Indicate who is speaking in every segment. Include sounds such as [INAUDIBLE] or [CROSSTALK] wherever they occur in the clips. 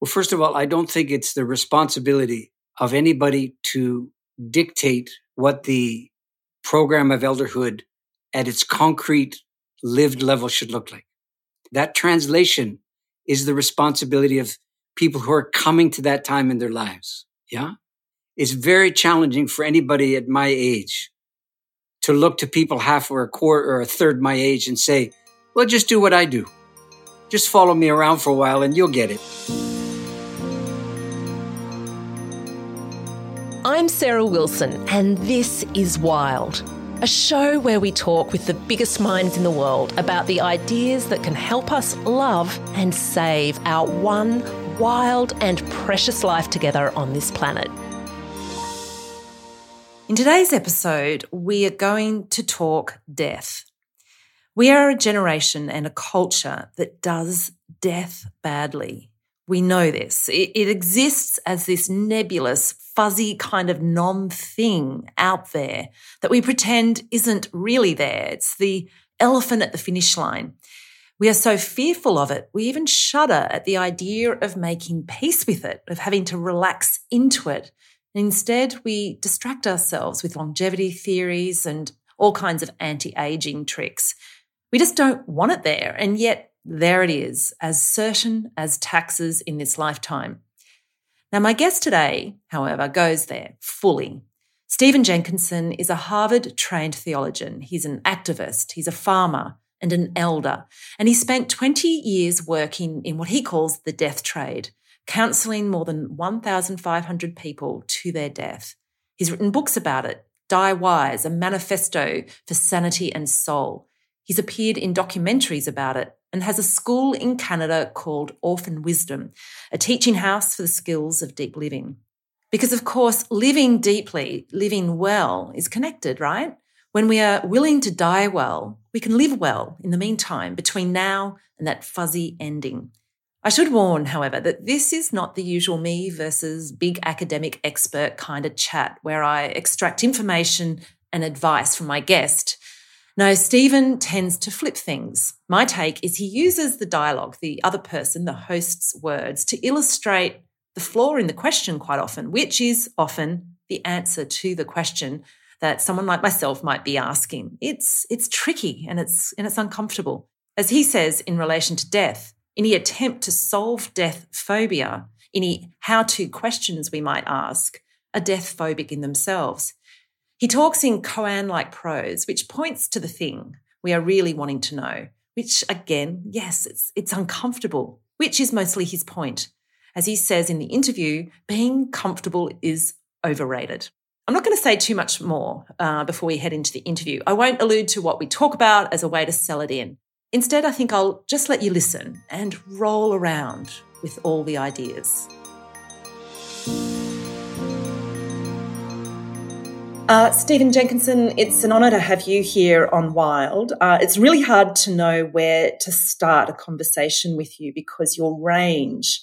Speaker 1: Well, first of all, I don't think it's the responsibility of anybody to dictate what the program of elderhood at its concrete lived level should look like. That translation is the responsibility of people who are coming to that time in their lives. Yeah. It's very challenging for anybody at my age to look to people half or a quarter or a third my age and say, well, just do what I do. Just follow me around for a while and you'll get it.
Speaker 2: I'm Sarah Wilson, and this is Wild, a show where we talk with the biggest minds in the world about the ideas that can help us love and save our one wild and precious life together on this planet.
Speaker 3: In today's episode, we are going to talk death. We are a generation and a culture that does death badly. We know this. It, it exists as this nebulous, fuzzy kind of non thing out there that we pretend isn't really there. It's the elephant at the finish line. We are so fearful of it, we even shudder at the idea of making peace with it, of having to relax into it. Instead, we distract ourselves with longevity theories and all kinds of anti aging tricks. We just don't want it there. And yet, there it is, as certain as taxes in this lifetime. Now, my guest today, however, goes there fully. Stephen Jenkinson is a Harvard trained theologian. He's an activist, he's a farmer and an elder, and he spent 20 years working in what he calls the death trade, counseling more than 1,500 people to their death. He's written books about it Die Wise, a manifesto for sanity and soul. He's appeared in documentaries about it and has a school in Canada called Orphan Wisdom, a teaching house for the skills of deep living. Because, of course, living deeply, living well is connected, right? When we are willing to die well, we can live well in the meantime between now and that fuzzy ending. I should warn, however, that this is not the usual me versus big academic expert kind of chat where I extract information and advice from my guest. No, Stephen tends to flip things. My take is he uses the dialogue, the other person, the host's words, to illustrate the flaw in the question quite often, which is often the answer to the question that someone like myself might be asking. It's it's tricky and it's and it's uncomfortable. As he says in relation to death, any attempt to solve death phobia, any how to questions we might ask, are death phobic in themselves. He talks in koan like prose, which points to the thing we are really wanting to know, which again, yes, it's, it's uncomfortable, which is mostly his point. As he says in the interview, being comfortable is overrated. I'm not going to say too much more uh, before we head into the interview. I won't allude to what we talk about as a way to sell it in. Instead, I think I'll just let you listen and roll around with all the ideas. Uh, Stephen Jenkinson, it's an honour to have you here on Wild. Uh, it's really hard to know where to start a conversation with you because your range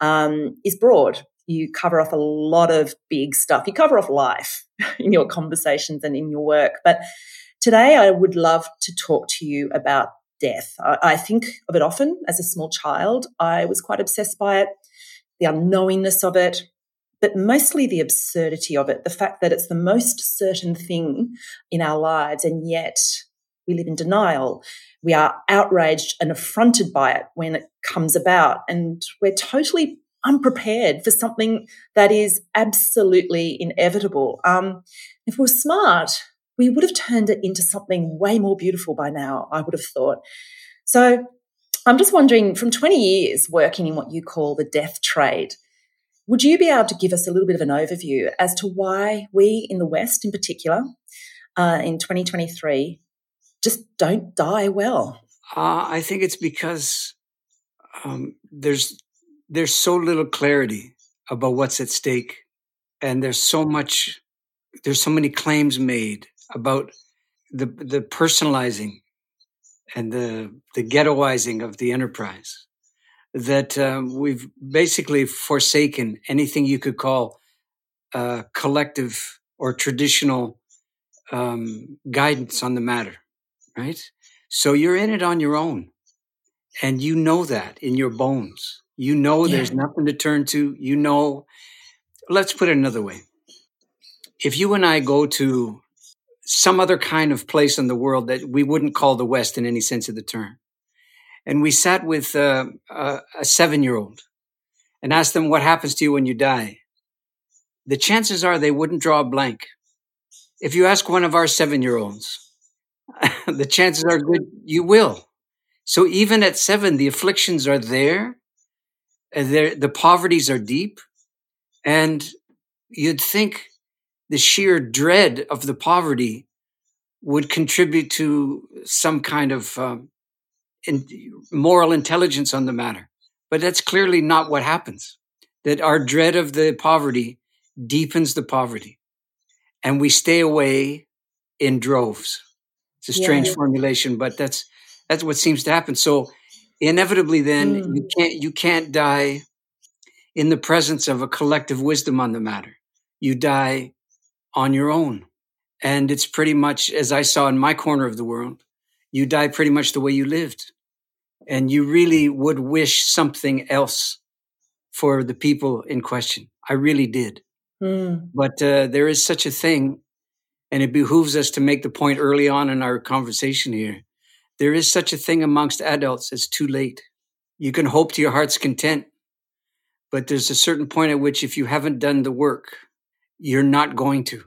Speaker 3: um, is broad. You cover off a lot of big stuff. You cover off life [LAUGHS] in your conversations and in your work. But today, I would love to talk to you about death. I, I think of it often as a small child. I was quite obsessed by it, the unknowingness of it, but mostly the absurdity of it, the fact that it's the most certain thing in our lives, and yet we live in denial. We are outraged and affronted by it when it comes about. And we're totally unprepared for something that is absolutely inevitable. Um, if we're smart, we would have turned it into something way more beautiful by now, I would have thought. So I'm just wondering from 20 years working in what you call the death trade, would you be able to give us a little bit of an overview as to why we in the West, in particular, uh, in 2023, just don't die well?
Speaker 1: Uh, I think it's because um, there's there's so little clarity about what's at stake, and there's so much there's so many claims made about the the personalizing and the the ghettoizing of the enterprise that um, we've basically forsaken anything you could call uh, collective or traditional um, guidance on the matter, right? So you're in it on your own, and you know that in your bones. You know yeah. there's nothing to turn to. You know. Let's put it another way. If you and I go to some other kind of place in the world that we wouldn't call the West in any sense of the term. And we sat with uh, a, a seven year old and asked them what happens to you when you die. The chances are they wouldn't draw a blank. If you ask one of our seven year olds, [LAUGHS] the chances are good you will. So even at seven, the afflictions are there, the poverties are deep, and you'd think the sheer dread of the poverty would contribute to some kind of um, in, moral intelligence on the matter. But that's clearly not what happens. That our dread of the poverty deepens the poverty, and we stay away in droves. It's a strange yeah. formulation, but that's that's what seems to happen. So inevitably, then mm. you can't you can't die in the presence of a collective wisdom on the matter. You die on your own. And it's pretty much, as I saw in my corner of the world, you die pretty much the way you lived. And you really would wish something else for the people in question. I really did. Mm. But uh, there is such a thing, and it behooves us to make the point early on in our conversation here. There is such a thing amongst adults as too late. You can hope to your heart's content, but there's a certain point at which, if you haven't done the work, you're not going to.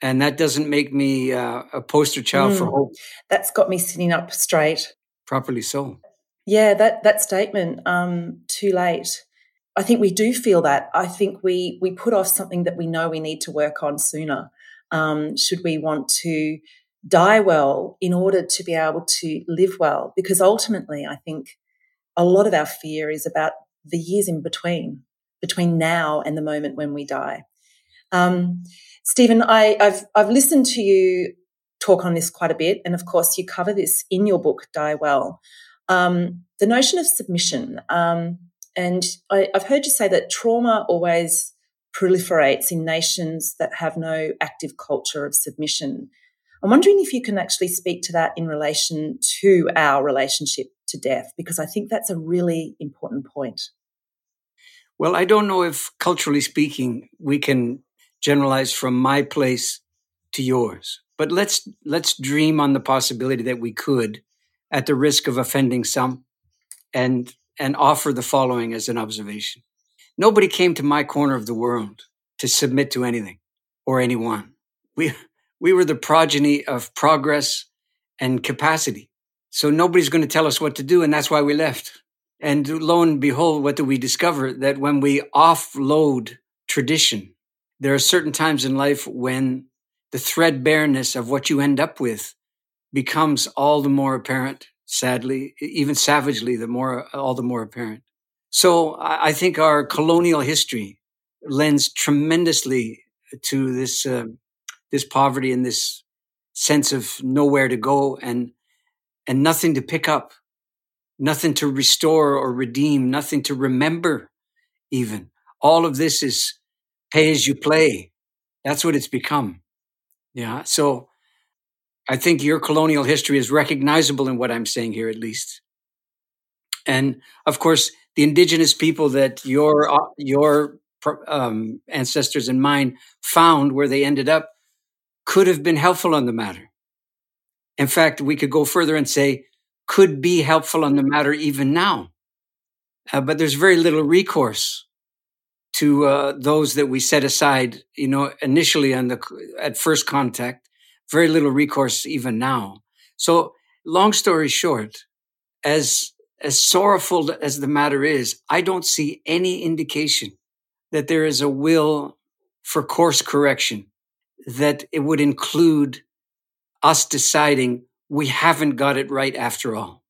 Speaker 1: And that doesn't make me uh, a poster child mm, for hope.
Speaker 3: That's got me sitting up straight.
Speaker 1: Properly so.
Speaker 3: Yeah, that that statement, um, too late. I think we do feel that. I think we we put off something that we know we need to work on sooner. Um, should we want to die well in order to be able to live well? Because ultimately, I think a lot of our fear is about the years in between, between now and the moment when we die. Um, Stephen, I, have I've listened to you talk on this quite a bit, and of course, you cover this in your book, Die Well. Um, the notion of submission, um, and I, I've heard you say that trauma always proliferates in nations that have no active culture of submission. I'm wondering if you can actually speak to that in relation to our relationship to death, because I think that's a really important point.
Speaker 1: Well, I don't know if culturally speaking, we can generalize from my place to yours. But let's let's dream on the possibility that we could, at the risk of offending some, and and offer the following as an observation. Nobody came to my corner of the world to submit to anything or anyone. We we were the progeny of progress and capacity. So nobody's going to tell us what to do, and that's why we left. And lo and behold, what do we discover? That when we offload tradition there are certain times in life when the threadbareness of what you end up with becomes all the more apparent, sadly, even savagely, the more, all the more apparent. So I think our colonial history lends tremendously to this, uh, this poverty and this sense of nowhere to go and, and nothing to pick up, nothing to restore or redeem, nothing to remember even. All of this is pay as you play. That's what it's become. Yeah. So I think your colonial history is recognizable in what I'm saying here, at least. And of course, the indigenous people that your uh, your um, ancestors and mine found where they ended up could have been helpful on the matter. In fact, we could go further and say, could be helpful on the matter even now. Uh, but there's very little recourse to uh, those that we set aside, you know, initially on the at first contact. Very little recourse even now. So, long story short, as as sorrowful as the matter is, I don't see any indication that there is a will for course correction, that it would include us deciding we haven't got it right after all.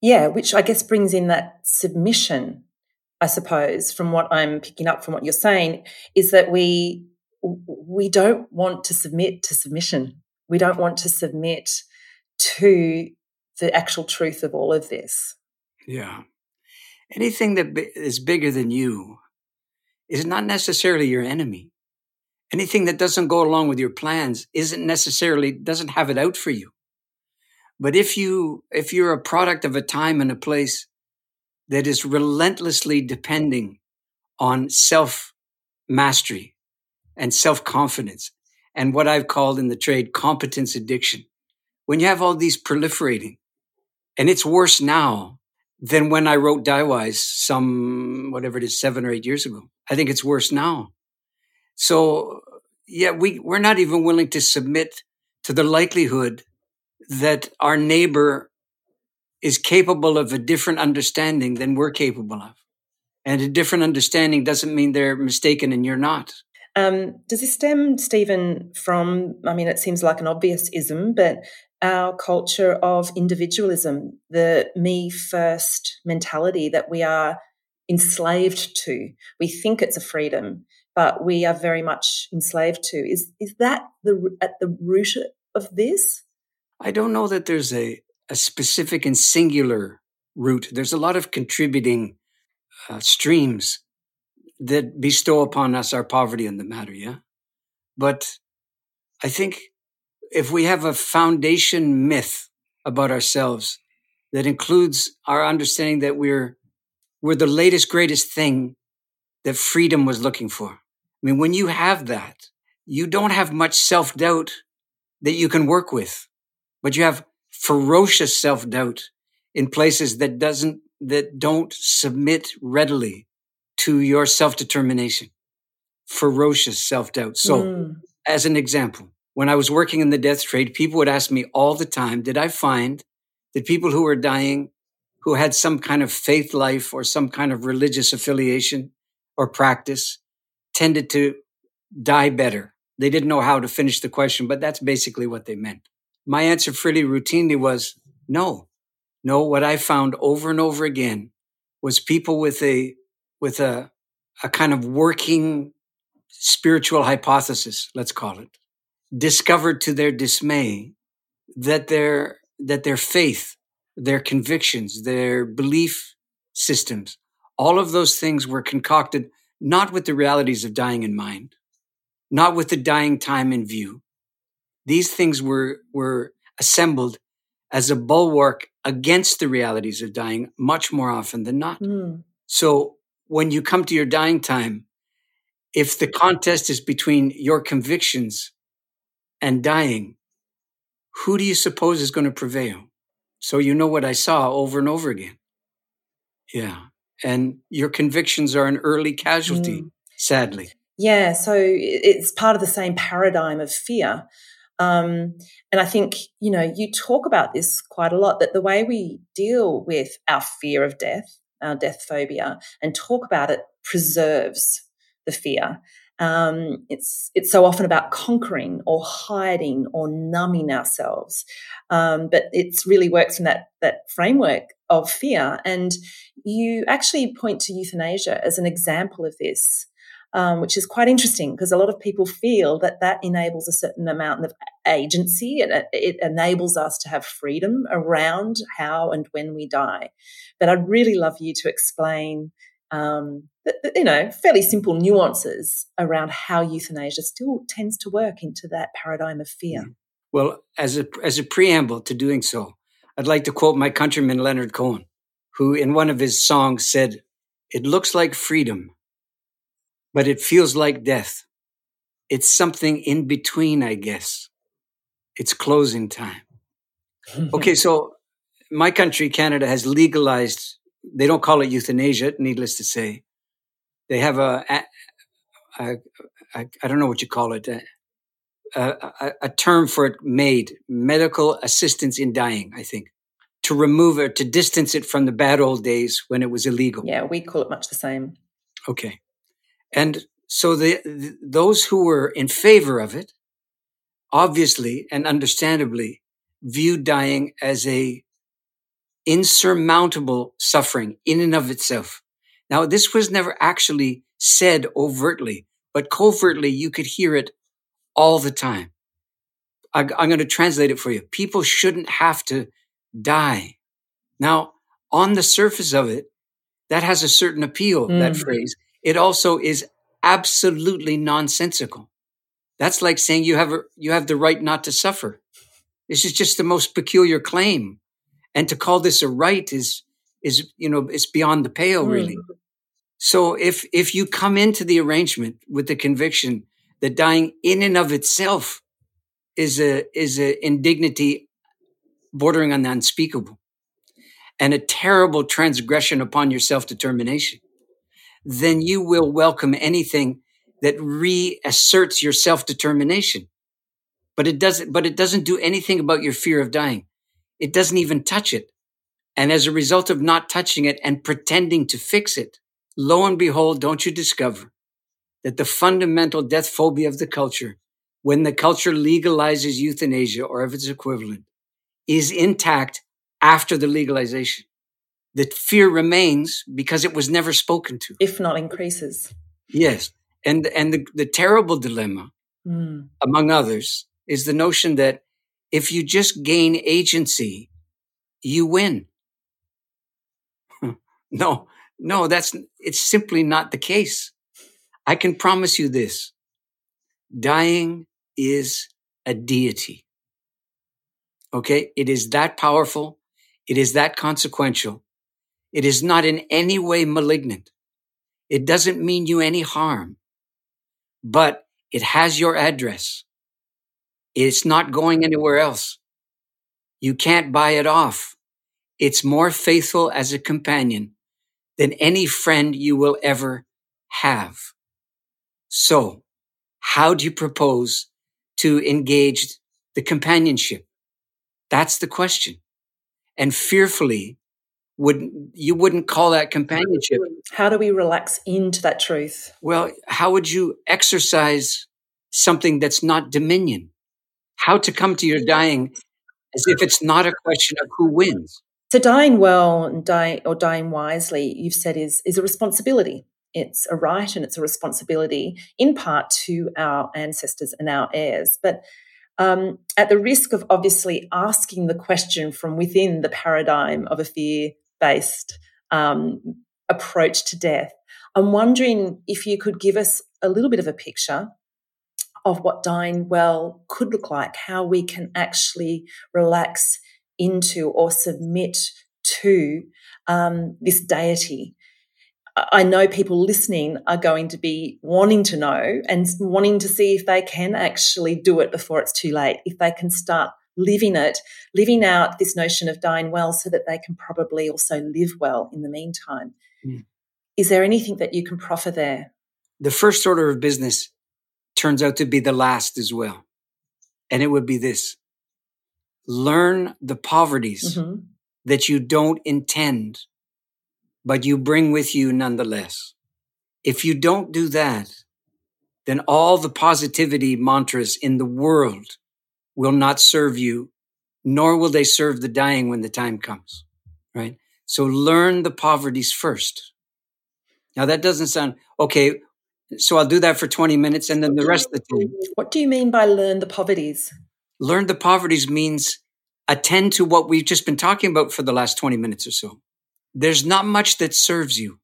Speaker 3: Yeah, which I guess brings in that submission, I suppose, from what I'm picking up from what you're saying, is that we we don't want to submit to submission. We don't want to submit to the actual truth of all of this.
Speaker 1: Yeah. Anything that is bigger than you is not necessarily your enemy. Anything that doesn't go along with your plans isn't necessarily doesn't have it out for you. But if you if you're a product of a time and a place that is relentlessly depending on self mastery and self confidence and what I've called in the trade competence addiction, when you have all these proliferating, and it's worse now than when I wrote Die Wise some, whatever it is, seven or eight years ago. I think it's worse now. So yeah, we, we're not even willing to submit to the likelihood that our neighbor is capable of a different understanding than we're capable of. And a different understanding doesn't mean they're mistaken and you're not.
Speaker 3: Um, does this stem, Stephen, from, I mean, it seems like an obvious ism, but our culture of individualism, the me first mentality that we are enslaved to. We think it's a freedom, but we are very much enslaved to. Is is that the at the root of this?
Speaker 1: I don't know that there's a a specific and singular root. There's a lot of contributing uh, streams that bestow upon us our poverty in the matter. Yeah, but I think if we have a foundation myth about ourselves that includes our understanding that we're we're the latest greatest thing that freedom was looking for. I mean, when you have that, you don't have much self-doubt that you can work with, but you have ferocious self-doubt in places that doesn't that don't submit readily to your self-determination. Ferocious self-doubt. So, mm. as an example, when I was working in the death trade, people would ask me all the time, did I find that people who were dying, who had some kind of faith life or some kind of religious affiliation or practice, tended to die better? They didn't know how to finish the question, but that's basically what they meant. My answer fairly routinely was no. No, what I found over and over again was people with a, with a, a kind of working spiritual hypothesis, let's call it, discovered to their dismay that their that their faith, their convictions, their belief systems, all of those things were concocted not with the realities of dying in mind, not with the dying time in view. These things were were assembled as a bulwark against the realities of dying much more often than not. Mm. So when you come to your dying time, if the contest is between your convictions and dying, who do you suppose is going to prevail? So you know what I saw over and over again. Yeah. And your convictions are an early casualty, mm. sadly.
Speaker 3: Yeah. So it's part of the same paradigm of fear. Um, and I think, you know, you talk about this quite a lot that the way we deal with our fear of death, our death phobia, and talk about it preserves the fear. Um, it's it's so often about conquering or hiding or numbing ourselves, um, but it really works in that that framework of fear. And you actually point to euthanasia as an example of this, um, which is quite interesting because a lot of people feel that that enables a certain amount of agency. It, it enables us to have freedom around how and when we die. But I'd really love you to explain um, you know, fairly simple nuances around how euthanasia still tends to work into that paradigm of fear. Mm.
Speaker 1: Well, as a as a preamble to doing so, I'd like to quote my countryman Leonard Cohen, who in one of his songs said, "It looks like freedom, but it feels like death. It's something in between, I guess. It's closing time." okay, so my country, Canada, has legalized. They don't call it euthanasia, needless to say. They have a, a, a, a I don't know what you call it, a term for it made medical assistance in dying. I think to remove it, to distance it from the bad old days when it was illegal.
Speaker 3: Yeah, we call it much the same.
Speaker 1: Okay, and so the, the those who were in favor of it, obviously and understandably, viewed dying as a insurmountable suffering in and of itself. Now, this was never actually said overtly, but covertly you could hear it all the time. I, I'm going to translate it for you. People shouldn't have to die. Now, on the surface of it, that has a certain appeal, mm. that phrase. It also is absolutely nonsensical. That's like saying you have a, you have the right not to suffer. This is just the most peculiar claim. And to call this a right is, is, you know, it's beyond the pale, mm. really. So if, if you come into the arrangement with the conviction that dying in and of itself is a, is a indignity bordering on the unspeakable and a terrible transgression upon your self-determination, then you will welcome anything that reasserts your self-determination but it doesn't, but it doesn't do anything about your fear of dying. It doesn't even touch it. And as a result of not touching it and pretending to fix it, lo and behold, don't you discover that the fundamental death phobia of the culture, when the culture legalizes euthanasia or if its equivalent, is intact after the legalization. The fear remains because it was never spoken to.
Speaker 3: If not increases.
Speaker 1: Yes. And, and the, the terrible dilemma, mm. among others, is the notion that if you just gain agency, you win. [LAUGHS] no, no, that's, it's simply not the case. I can promise you this. Dying is a deity. Okay. It is that powerful. It is that consequential. It is not in any way malignant. It doesn't mean you any harm, but it has your address. It's not going anywhere else. You can't buy it off. It's more faithful as a companion than any friend you will ever have. So how do you propose to engage the companionship? That's the question. And fearfully, would you wouldn't call that companionship.
Speaker 3: How do we relax into that truth?
Speaker 1: Well, how would you exercise something that's not dominion? how to come to your dying as if it's not a question of who wins.
Speaker 3: So dying well and dying or dying wisely, you've said is is a responsibility. It's a right and it's a responsibility in part to our ancestors and our heirs. But um, at the risk of obviously asking the question from within the paradigm of a fear based um, approach to death, I'm wondering if you could give us a little bit of a picture of what dying well could look like, how we can actually relax into or submit to um, this deity. I know people listening are going to be wanting to know and wanting to see if they can actually do it before it's too late, if they can start living it, living out this notion of dying well so that they can probably also live well in the meantime. Mm. Is there anything that you can proffer there?
Speaker 1: The first order of business turns out to be the last as well. And it would be this learn the poverties mm-hmm. that you don't intend, but you bring with you nonetheless. If you don't do that, then all the positivity mantras in the world will not serve you, nor will they serve the dying when the time comes. Right? So learn the poverties first. Now that doesn't sound okay. So I'll do that for 20 minutes and then the rest of the time.
Speaker 3: What do you mean by learn the poverties?
Speaker 1: Learn the poverties means attend to what we've just been talking about for the last 20 minutes or so. There's not much that serves you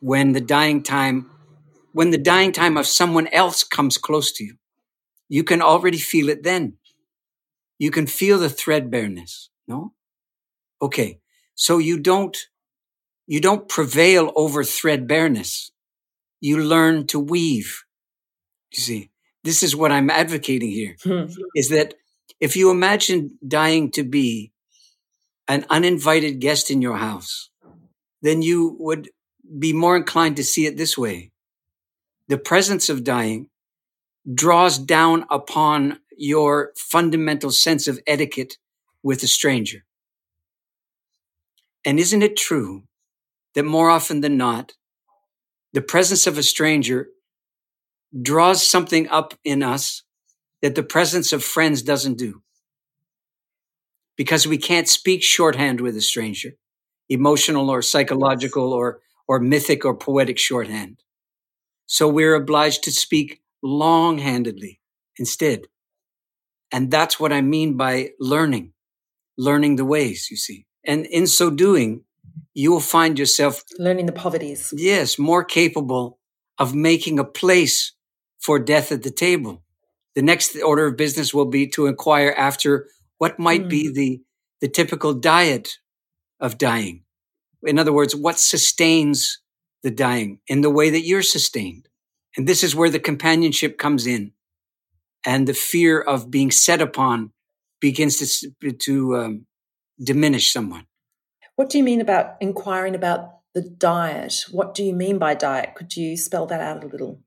Speaker 1: when the dying time, when the dying time of someone else comes close to you. You can already feel it then. You can feel the threadbareness. No? Okay. So you don't, you don't prevail over threadbareness you learn to weave. You see, this is what I'm advocating here hmm. is that If you imagine dying to be an uninvited guest in your house, then you would be more inclined to see it this way. The presence of dying draws down upon your fundamental sense of etiquette with a stranger. And isn't it true that more often than not, the presence of a stranger draws something up in us that the presence of friends doesn't do? Because we can't speak shorthand with a stranger, emotional or psychological or, or mythic or poetic shorthand. So we're obliged to speak long handedly instead. And that's what I mean by learning, learning the ways, you see. And in so doing, you will find yourself
Speaker 3: learning the poverties.
Speaker 1: Yes, more capable of making a place for death at the table. The next order of business will be to inquire after what might mm. be hmm. the, the typical diet of dying. In other words, what sustains the dying in the way that you're sustained. And this is where the companionship comes in and the fear of being set upon begins to, to um, diminish someone.
Speaker 3: What do you mean about inquiring about the diet? What do you mean by diet? Could you spell that out a little?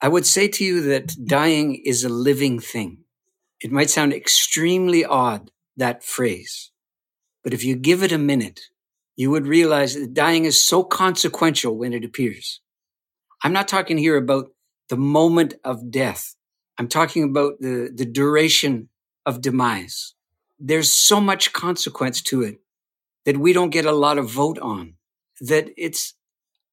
Speaker 1: I would say to you that dying is a living thing. It might sound extremely odd, that phrase, but if you give it a minute, you would realize that dying is so consequential when it appears. I'm not talking here about the moment of death. I'm talking about the, the duration of demise. There's so much consequence to it that we don't get a lot of vote on. That it's,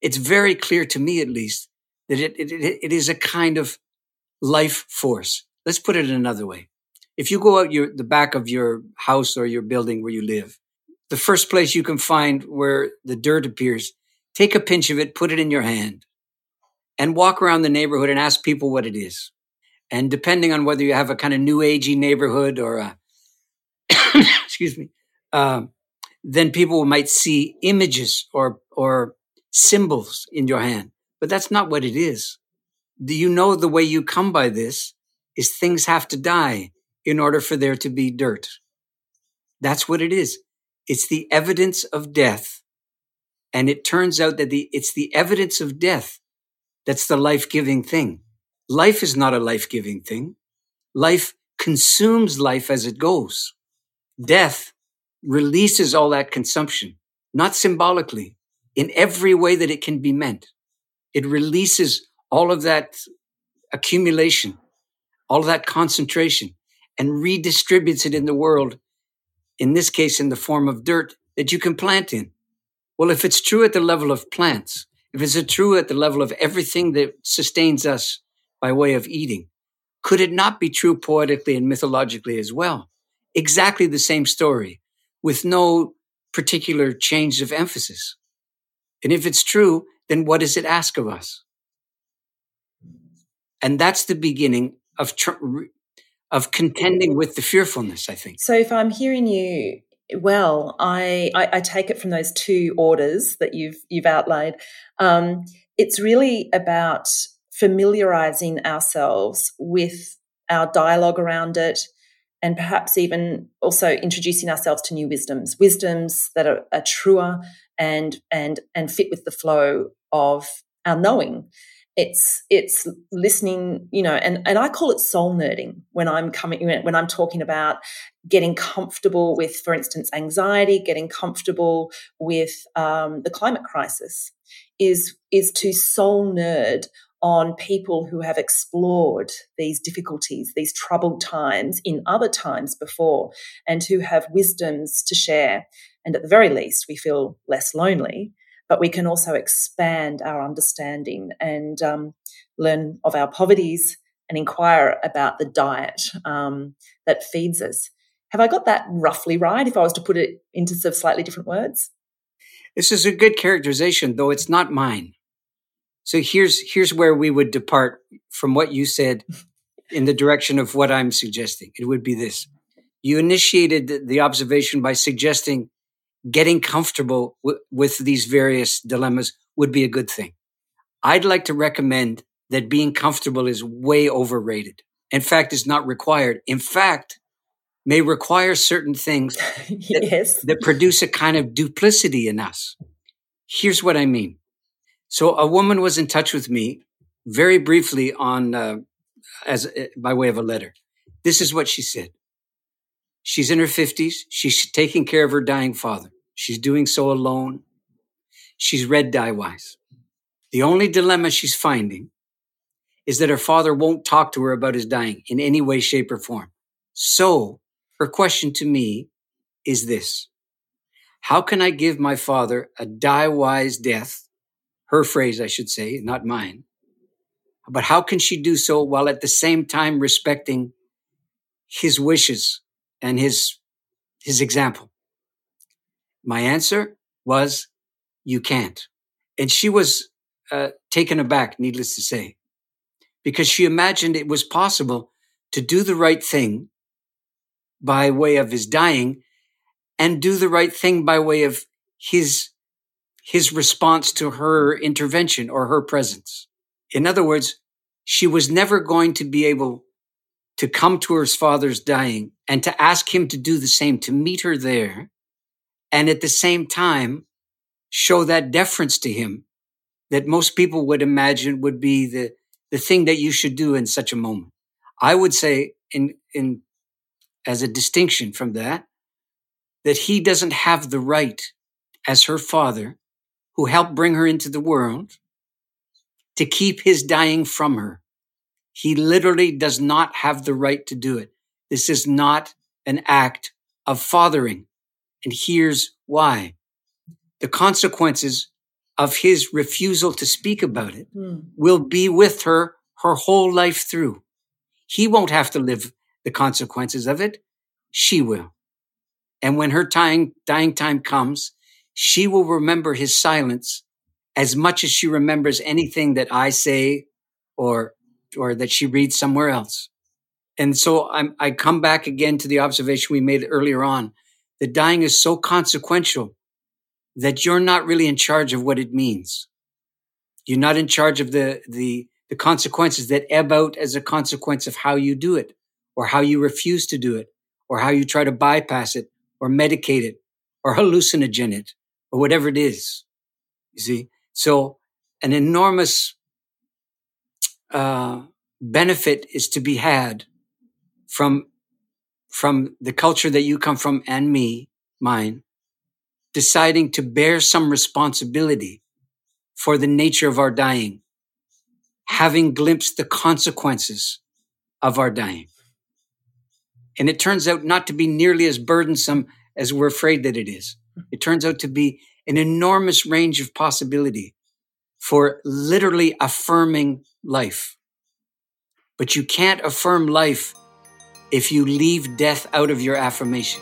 Speaker 1: it's very clear to me, at least, that it, it, it is a kind of life force. Let's put it another way. If you go out your, the back of your house or your building where you live, the first place you can find where the dirt appears, take a pinch of it, put it in your hand and walk around the neighborhood and ask people what it is. And depending on whether you have a kind of new agey neighborhood or a, [COUGHS] excuse me, uh, then people might see images or, or symbols in your hand. But that's not what it is. Do you know the way you come by this is things have to die in order for there to be dirt. That's what it is. It's the evidence of death. And it turns out that the, it's the evidence of death that's the life giving thing. Life is not a life giving thing. Life consumes life as it goes. Death releases all that consumption, not symbolically, in every way that it can be meant. It releases all of that accumulation, all of that concentration, and redistributes it in the world, in this case, in the form of dirt that you can plant in. Well, if it's true at the level of plants, if it's true at the level of everything that sustains us by way of eating, could it not be true poetically and mythologically as well? Exactly the same story with no particular change of emphasis. And if it's true, then what does it ask of us? And that's the beginning of tr- of contending with the fearfulness. I think.
Speaker 3: So, if I'm hearing you well, I, I, I take it from those two orders that you've you've outlined. Um, it's really about familiarizing ourselves with our dialogue around it, and perhaps even also introducing ourselves to new wisdoms, wisdoms that are, are truer and and and fit with the flow of our knowing. It's it's listening you know and and i call it soul nerding when i'm coming when i'm talking about getting comfortable with for instance anxiety getting comfortable with um, the climate crisis is is to soul nerd on people who have explored these difficulties these troubled times in other times before and who have wisdoms to share and at the very least we feel less lonely but we can also expand our understanding and um, learn of our poverties and inquire about the diet um, that feeds us. Have I got that roughly right if I was to put it into sort of slightly different words?
Speaker 1: This is a good characterization, though it's not mine. So here's here's where we would depart from what you said in the direction of what I'm suggesting. It would be this. You initiated the observation by suggesting getting comfortable w- with these various dilemmas would be a good thing. I'd like to recommend that being comfortable is way overrated. In fact, is not required. In fact, may require certain things [LAUGHS] that,
Speaker 3: yes.
Speaker 1: that produce a kind of duplicity in us. Here's what I mean. So a woman was in touch with me very briefly on uh, as uh, by way of a letter. This is what she said. She's in her 50s. She's taking care of her dying father. She's doing so alone. She's read Die Wise. The only dilemma she's finding is that her father won't talk to her about his dying in any way, shape, or form. So her question to me is this How can I give my father a die wise death? Her phrase, I should say, not mine. But how can she do so while at the same time respecting his wishes and his, his example? My answer was, you can't. And she was uh, taken aback, needless to say, because she imagined it was possible to do the right thing by way of his dying and do the right thing by way of his his response to her intervention or her presence. In other words, she was never going to be able to come to her father's dying and to ask him to do the same, to meet her there, and at the same time show that deference to him that most people would imagine would be the, the thing that you should do in such a moment. I would say in, in as a distinction from that, that he doesn't have the right as her father, who helped bring her into the world, to keep his dying from her. He literally does not have the right to do it. This is not an act of fathering. And here's why. The consequences of his refusal to speak about it mm. will be with her her whole life through. He won't have to live the consequences of it. She will. And when her dying, dying time comes, she will remember his silence as much as she remembers anything that I say or, or that she reads somewhere else. And so I'm, I come back again to the observation we made earlier on that dying is so consequential that you're not really in charge of what it means. You're not in charge of the, the, the consequences that ebb out as a consequence of how you do it or how you refuse to do it or how you try to bypass it or medicate it or hallucinogen it or whatever it is. You see? So an enormous uh, benefit is to be had from from the culture that you come from and me, mine, deciding to bear some responsibility for the nature of our dying having glimpsed the consequences of our dying. And it turns out not to be nearly as burdensome as we're afraid that it is. It turns out to be an enormous range of possibility for literally affirming life. But you can't affirm life if you leave death out of your affirmation.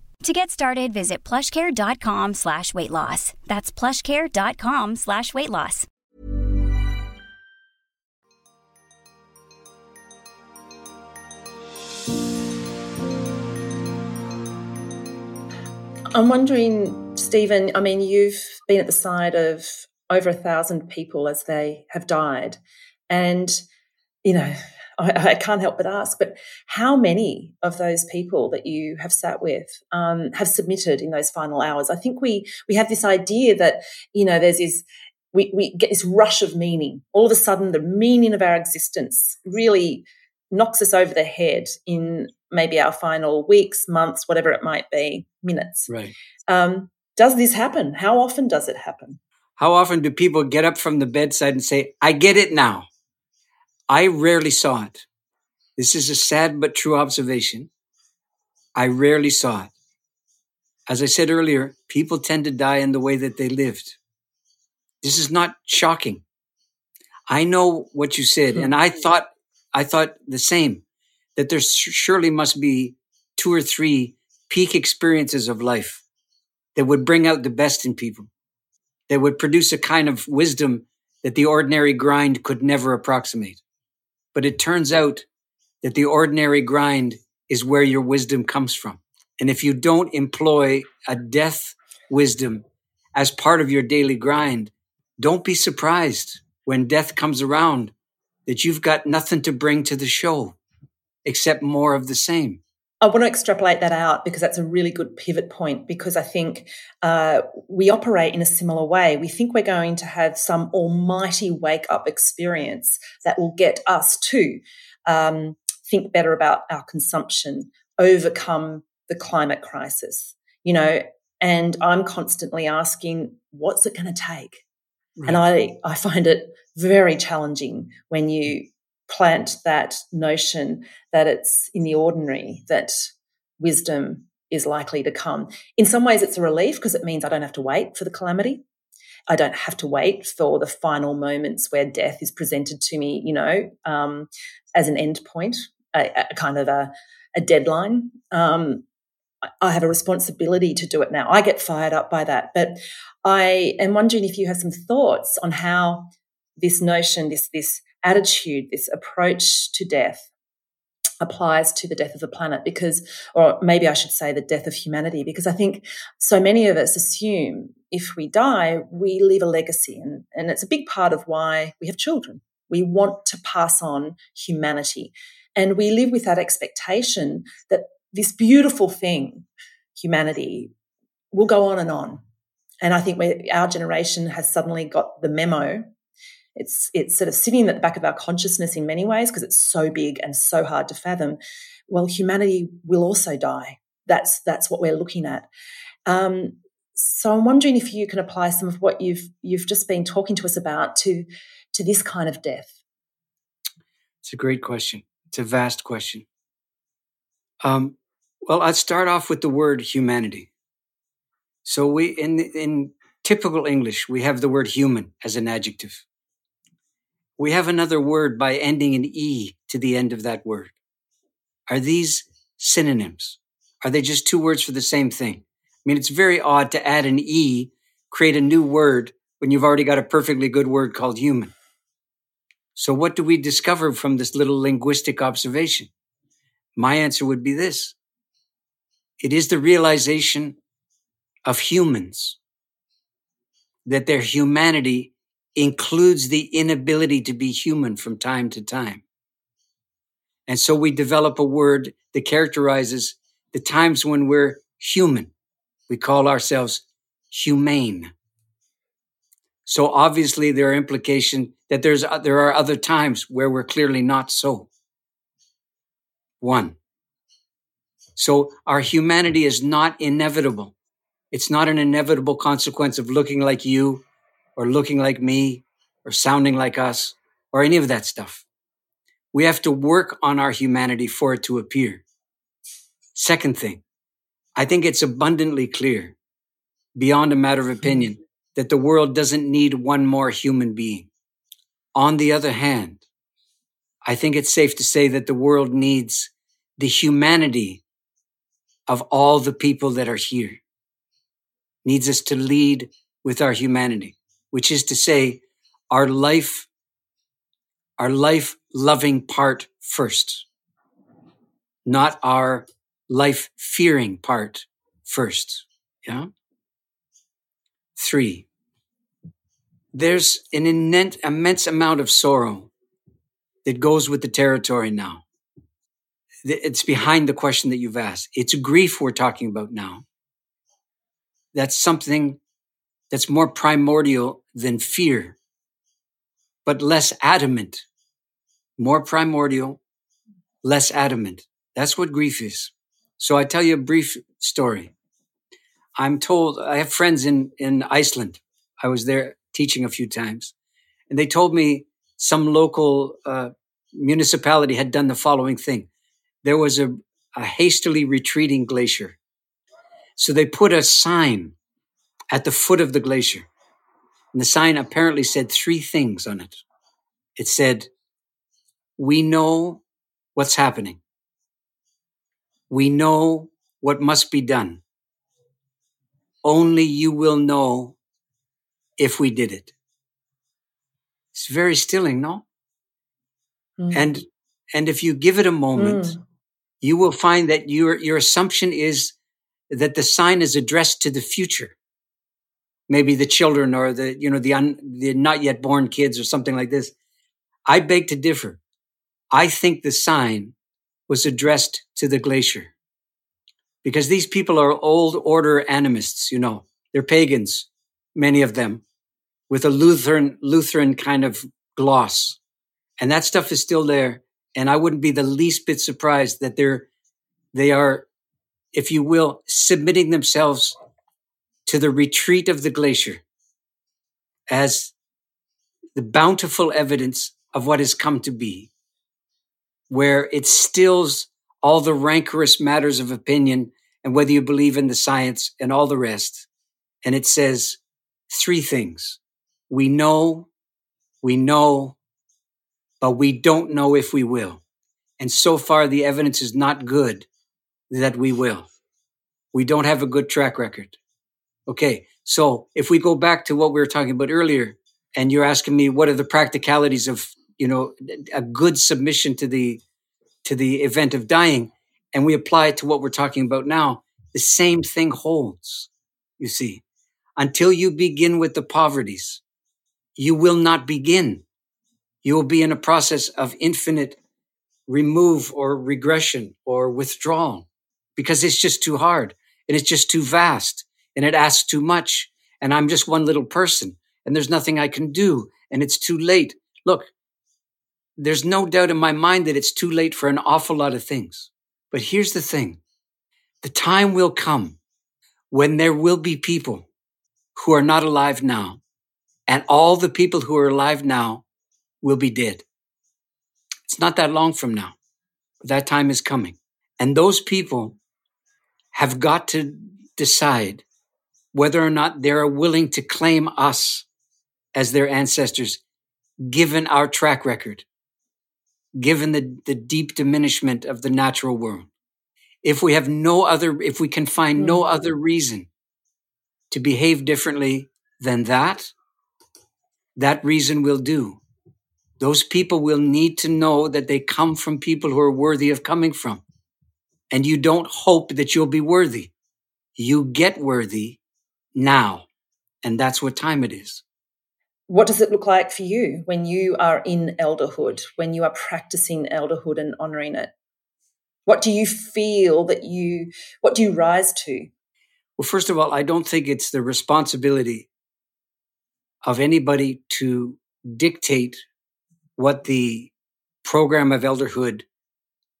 Speaker 4: To get started, visit plushcare.com slash weight loss. That's plushcare.com slash weight loss.
Speaker 3: I'm wondering, Stephen, I mean, you've been at the side of over a thousand people as they have died. And, you know, I, I, can't help but ask, but how many of those people that you have sat with um, have submitted in those final hours? I think we we have this idea that you know there's this we, we get this rush of meaning. All of a sudden, the meaning of our existence really knocks us over the head in maybe our final weeks, months, whatever it might be, minutes.
Speaker 1: Right.
Speaker 3: Um, does this happen? How often does it happen?
Speaker 1: How often do people get up from the bedside and say, I get it now? I rarely saw it. This is a sad but true observation. I rarely saw it. As I said earlier, people tend to die in the way that they lived. This is not shocking. I know what you said, and I hmm. thought I thought the same that there surely must be two or three peak experiences of life that would bring out the best in people, that would produce a kind of wisdom that the ordinary grind could never approximate. But it turns out that the ordinary grind is where your wisdom comes from. And if you don't employ a death wisdom as part of your daily grind, don't be surprised when death comes around that you've got nothing to bring to the show except more of the same.
Speaker 3: I want to extrapolate that out because that's a really good pivot point. Because I think uh, we operate in a similar way. We think we're going to have some almighty wake up experience that will get us to um, think better about our consumption, overcome the climate crisis, you know. And I'm constantly asking, what's it going to take? Right. And I, I find it very challenging when you plant that notion that it's in the ordinary that wisdom is likely to come. In some ways, it's a relief because it means I don't have to wait for the calamity. I don't have to wait for the final moments where death is presented to me, you know, um, as an end point, a, a kind of a, a deadline. Um, I have a responsibility to do it now. I get fired up by that. But I am wondering if you have some thoughts on how this notion, this, this attitude, this approach to death applies to the death of the planet because, or maybe I should say the death of humanity, because I think so many of us assume if we die, we leave a legacy. And, and it's a big part of why we have children. We want to pass on humanity. And we live with that expectation that this beautiful thing, humanity, will go on and on. And I think our generation has suddenly got the memo it's it's sort of sitting at the back of our consciousness in many ways because it's so big and so hard to fathom. Well, humanity will also die. That's that's what we're looking at. Um, so I'm wondering if you can apply some of what you've you've just been talking to us about to to this kind of death.
Speaker 1: It's a great question. It's a vast question. Um, well, I'd start off with the word humanity. So we in in typical English we have the word human as an adjective we have another word by ending in E to the end of that word. Are these synonyms? Are they just two words for the same thing? I mean, it's very odd to add an E, create a new word when you've already got a perfectly good word called human. So what do we discover from this little linguistic observation? My answer would be this. It is the realization of humans that their humanity includes the inability to be human from time to time. And so we develop a word that characterizes the times when we're human. We call ourselves humane. So obviously there are implications that there's, there are other times where we're clearly not so. One. So our humanity is not inevitable. It's not an inevitable consequence of looking like you or looking like me or sounding like us or any of that stuff. We have to work on our humanity for it to appear. Second thing, I think it's abundantly clear, beyond a matter of hmm. opinion, that the world doesn't need one more human being. On the other hand, I think it's safe to say that the world needs the humanity of all the people that are here, needs us to lead with our humanity which is to say, our life, our life loving part first, not our life fearing part first. Yeah. Three, there's an immense amount of sorrow that goes with the territory now. It's behind the question that you've asked. It's grief we're talking about now. That's something that's more primordial than fear, but less adamant. More primordial, less adamant. That's what grief is. So I tell you a brief story. I'm told I have friends in, in Iceland. I was there teaching a few times and they told me some local uh, municipality had done the following thing. There was a, a hastily retreating glacier. So they put a sign at the foot of the glacier. And the sign apparently said three things on it. It said, We know what's happening. We know what must be done. Only you will know if we did it. It's very stilling, no? Mm. And and if you give it a moment, mm. you will find that your your assumption is that the sign is addressed to the future. Maybe the children or the you know the un, the not yet born kids or something like this. I beg to differ. I think the sign was addressed to the glacier because these people are old order animists, you know, they're pagans, many of them with a Lutheran, Lutheran kind of gloss. And that stuff is still there. And I wouldn't be the least bit surprised that they're, they are, if you will, submitting themselves to the retreat of the glacier as the bountiful evidence of what has come to be, where it stills all the rancorous matters of opinion and whether you believe in the science and all the rest. And it says three things we know, we know, but we don't know if we will. And so far, the evidence is not good that we will. We don't have a good track record. Okay. So if we go back to what we were talking about earlier, and you're asking me what are the practicalities of, you know, a good submission to the, to the event of dying, and we apply it to what we're talking about now, the same thing holds. You see, until you begin with the poverties, you will not begin. You will be in a process of infinite remove or regression or withdrawal because it's just too hard and it's just too vast and it asks too much. And I'm just one little person and there's nothing I can do and it's too late. Look, there's no doubt in my mind that it's too late for an awful lot of things. But here's the thing. The time will come when there will be people who are not alive now and all the people who are alive now will be dead. It's not that long from now. That time is coming. And those people have got to decide whether or not they're willing to claim us as their ancestors, given our track record, given the, the deep diminishment of the natural world. If we have no other, if we can find no mm-hmm. other reason to behave differently than that, that reason will do. Those people will need to know that they come from people who are worthy of coming from. And you don't hope that you'll be worthy. You get worthy now. And that's what time it is.
Speaker 3: What does it look like for you when you are in elderhood, when you are practicing elderhood and honoring it? What do you feel that you, what do you rise to?
Speaker 1: Well, first of all, I don't think it's the responsibility of anybody to dictate what the program of elderhood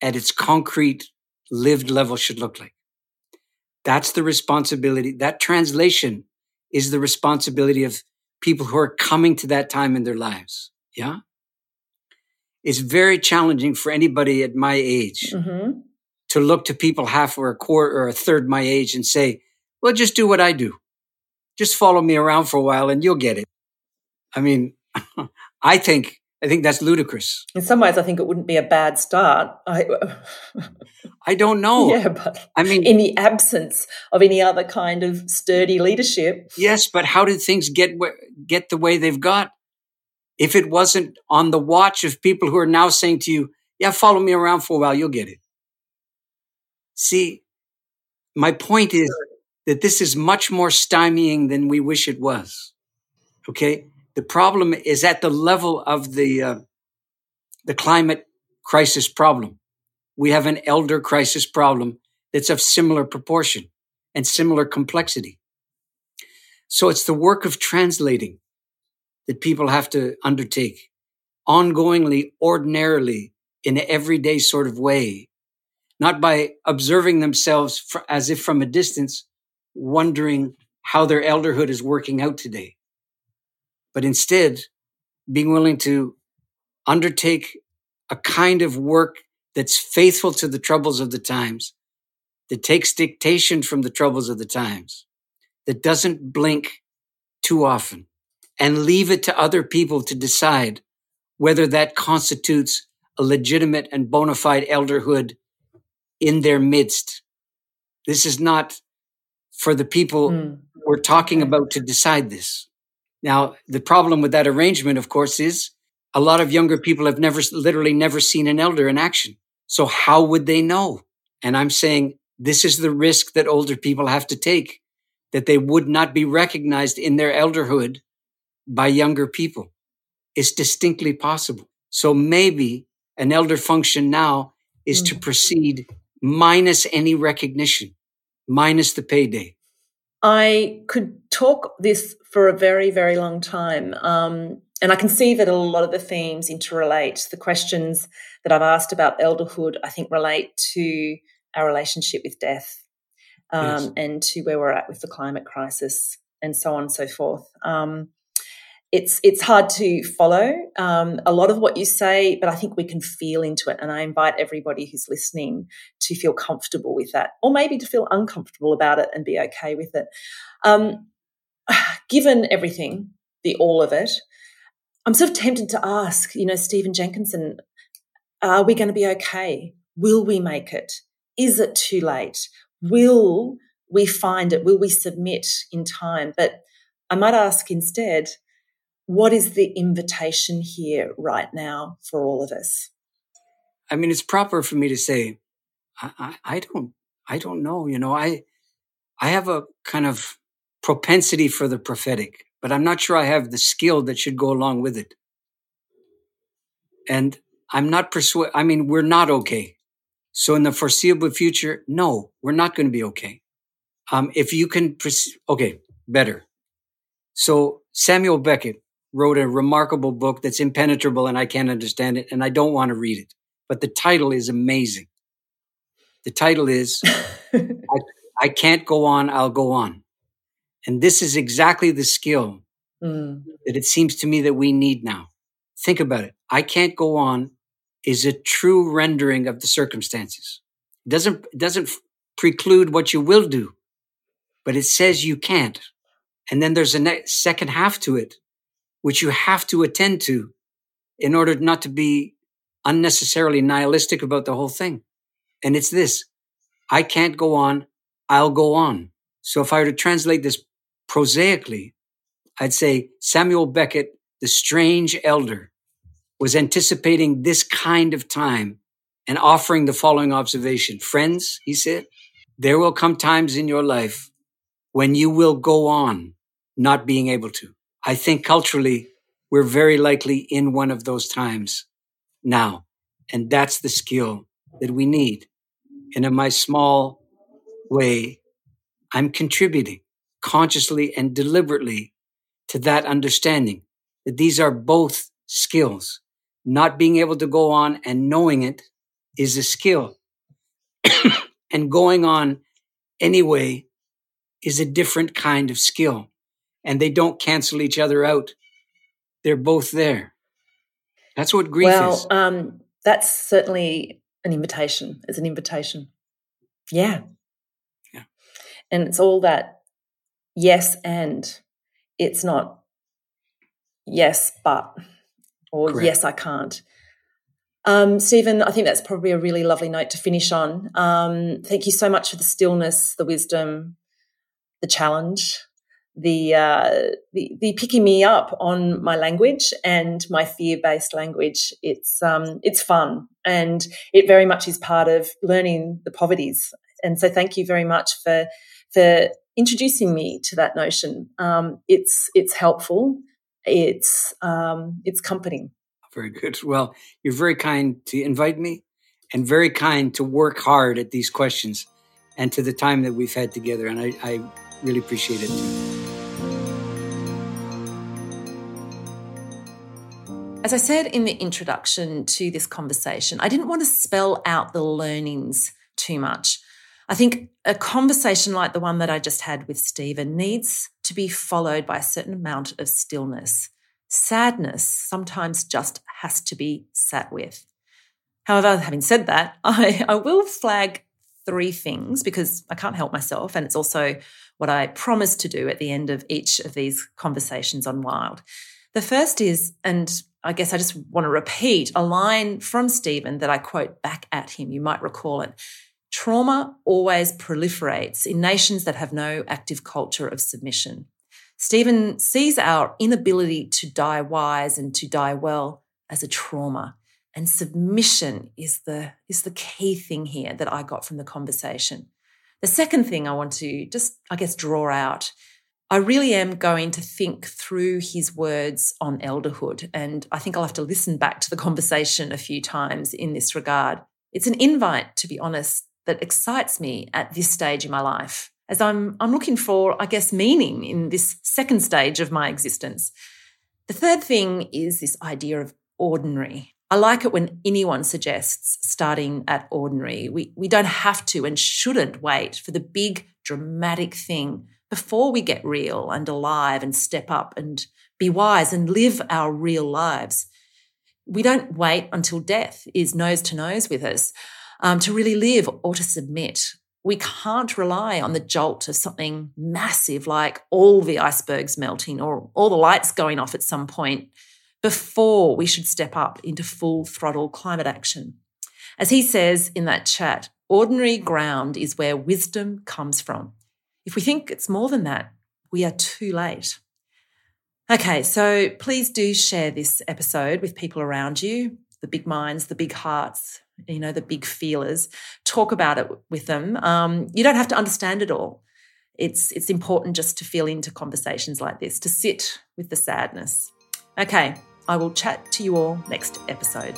Speaker 1: at its concrete lived level should look like. That's the responsibility. That translation is the responsibility of people who are coming to that time in their lives. Yeah. It's very challenging for anybody at my age mm-hmm. to look to people half or a quarter or a third my age and say, well, just do what I do. Just follow me around for a while and you'll get it. I mean, [LAUGHS] I think I think that's ludicrous.
Speaker 3: In some ways, I think it wouldn't be a bad start. I, [LAUGHS]
Speaker 1: I don't know.
Speaker 3: Yeah, but I mean, in the absence of any other kind of sturdy leadership.
Speaker 1: Yes, but how did things get get the way they've got? If it wasn't on the watch of people who are now saying to you, "Yeah, follow me around for a while, you'll get it." See, my point is that this is much more stymieing than we wish it was. Okay, the problem is at the level of the uh, the climate crisis problem. We have an elder crisis problem that's of similar proportion and similar complexity. So it's the work of translating that people have to undertake ongoingly, ordinarily, in an everyday sort of way, not by observing themselves for, as if from a distance, wondering how their elderhood is working out today, but instead being willing to undertake a kind of work that's faithful to the troubles of the times, that takes dictation from the troubles of the times, that doesn't blink too often, and leave it to other people to decide whether that constitutes a legitimate and bona fide elderhood in their midst. This is not for the people mm. we're talking about to decide this. Now, the problem with that arrangement, of course, is a lot of younger people have never, literally never seen an elder in action. So how would they know? And I'm saying this is the risk that older people have to take, that they would not be recognized in their elderhood by younger people. It's distinctly possible. So maybe an elder function now is mm-hmm. to proceed minus any recognition, minus the payday.
Speaker 3: I could talk this for a very, very long time. Um, and I can see that a lot of the themes interrelate. The questions that I've asked about elderhood, I think, relate to our relationship with death um, yes. and to where we're at with the climate crisis and so on and so forth. Um, it's it's hard to follow um, a lot of what you say, but I think we can feel into it. And I invite everybody who's listening to feel comfortable with that, or maybe to feel uncomfortable about it and be okay with it. Um, [SIGHS] given everything, the all of it, I'm sort of tempted to ask, you know, Stephen Jenkinson, are we going to be okay? Will we make it? Is it too late? Will we find it? Will we submit in time? But I might ask instead, what is the invitation here right now for all of us?
Speaker 1: I mean, it's proper for me to say, I, I, I don't, I don't know. You know, I, I have a kind of propensity for the prophetic, but I'm not sure I have the skill that should go along with it. And I'm not persuaded. I mean, we're not okay. So in the foreseeable future, no, we're not going to be okay. Um, if you can, pres- okay, better. So Samuel Beckett wrote a remarkable book that's impenetrable and I can't understand it and I don't want to read it. But the title is amazing. The title is [LAUGHS] I, I, Can't Go On, I'll Go On. And this is exactly the skill mm. that it seems to me that we need now. Think about it. I can't go on is a true rendering of the circumstances. It doesn't, it doesn't preclude what you will do, but it says you can't. And then there's a ne- second half to it, which you have to attend to in order not to be unnecessarily nihilistic about the whole thing. And it's this. I can't go on. I'll go on. So if I were to translate this prosaically, I'd say Samuel Beckett, the strange elder, was anticipating this kind of time and offering the following observation. Friends, he said, there will come times in your life when you will go on not being able to. I think culturally, we're very likely in one of those times now. And that's the skill that we need. And in my small way, I'm contributing consciously and deliberately to that understanding that these are both skills. Not being able to go on and knowing it is a skill. [COUGHS] and going on anyway is a different kind of skill. And they don't cancel each other out. They're both there. That's what grief
Speaker 3: well,
Speaker 1: is.
Speaker 3: Um, that's certainly an invitation. It's an invitation. Yeah.
Speaker 1: Yeah.
Speaker 3: And it's all that yes and it's not yes but or Correct. yes I can't. Um, Stephen, I think that's probably a really lovely note to finish on. Um, thank you so much for the stillness, the wisdom, the challenge, the, uh, the, the picking me up on my language and my fear based language. It's um, it's fun and it very much is part of learning the poverties. And so, thank you very much for for introducing me to that notion. Um, it's it's helpful. It's um, it's comforting.
Speaker 1: Very good. Well, you're very kind to invite me, and very kind to work hard at these questions, and to the time that we've had together. And I, I really appreciate it
Speaker 3: As I said in the introduction to this conversation, I didn't want to spell out the learnings too much. I think a conversation like the one that I just had with Stephen needs to be followed by a certain amount of stillness. Sadness sometimes just has to be sat with. However, having said that, [LAUGHS] I, I will flag three things because I can't help myself. And it's also what I promise to do at the end of each of these conversations on Wild. The first is, and I guess I just want to repeat a line from Stephen that I quote back at him. You might recall it. Trauma always proliferates in nations that have no active culture of submission. Stephen sees our inability to die wise and to die well as a trauma. And submission is the, is the key thing here that I got from the conversation. The second thing I want to just, I guess, draw out I really am going to think through his words on elderhood. And I think I'll have to listen back to the conversation a few times in this regard. It's an invite, to be honest, that excites me at this stage in my life, as I'm, I'm looking for, I guess, meaning in this second stage of my existence. The third thing is this idea of ordinary. I like it when anyone suggests starting at ordinary. We, we don't have to and shouldn't wait for the big dramatic thing before we get real and alive and step up and be wise and live our real lives. We don't wait until death is nose to nose with us um, to really live or to submit. We can't rely on the jolt of something massive like all the icebergs melting or all the lights going off at some point before we should step up into full throttle climate action. As he says in that chat, ordinary ground is where wisdom comes from. If we think it's more than that, we are too late. Okay, so please do share this episode with people around you, the big minds, the big hearts, you know, the big feelers. Talk about it with them. Um, you don't have to understand it all. It's it's important just to feel into conversations like this, to sit with the sadness. Okay, I will chat to you all next episode.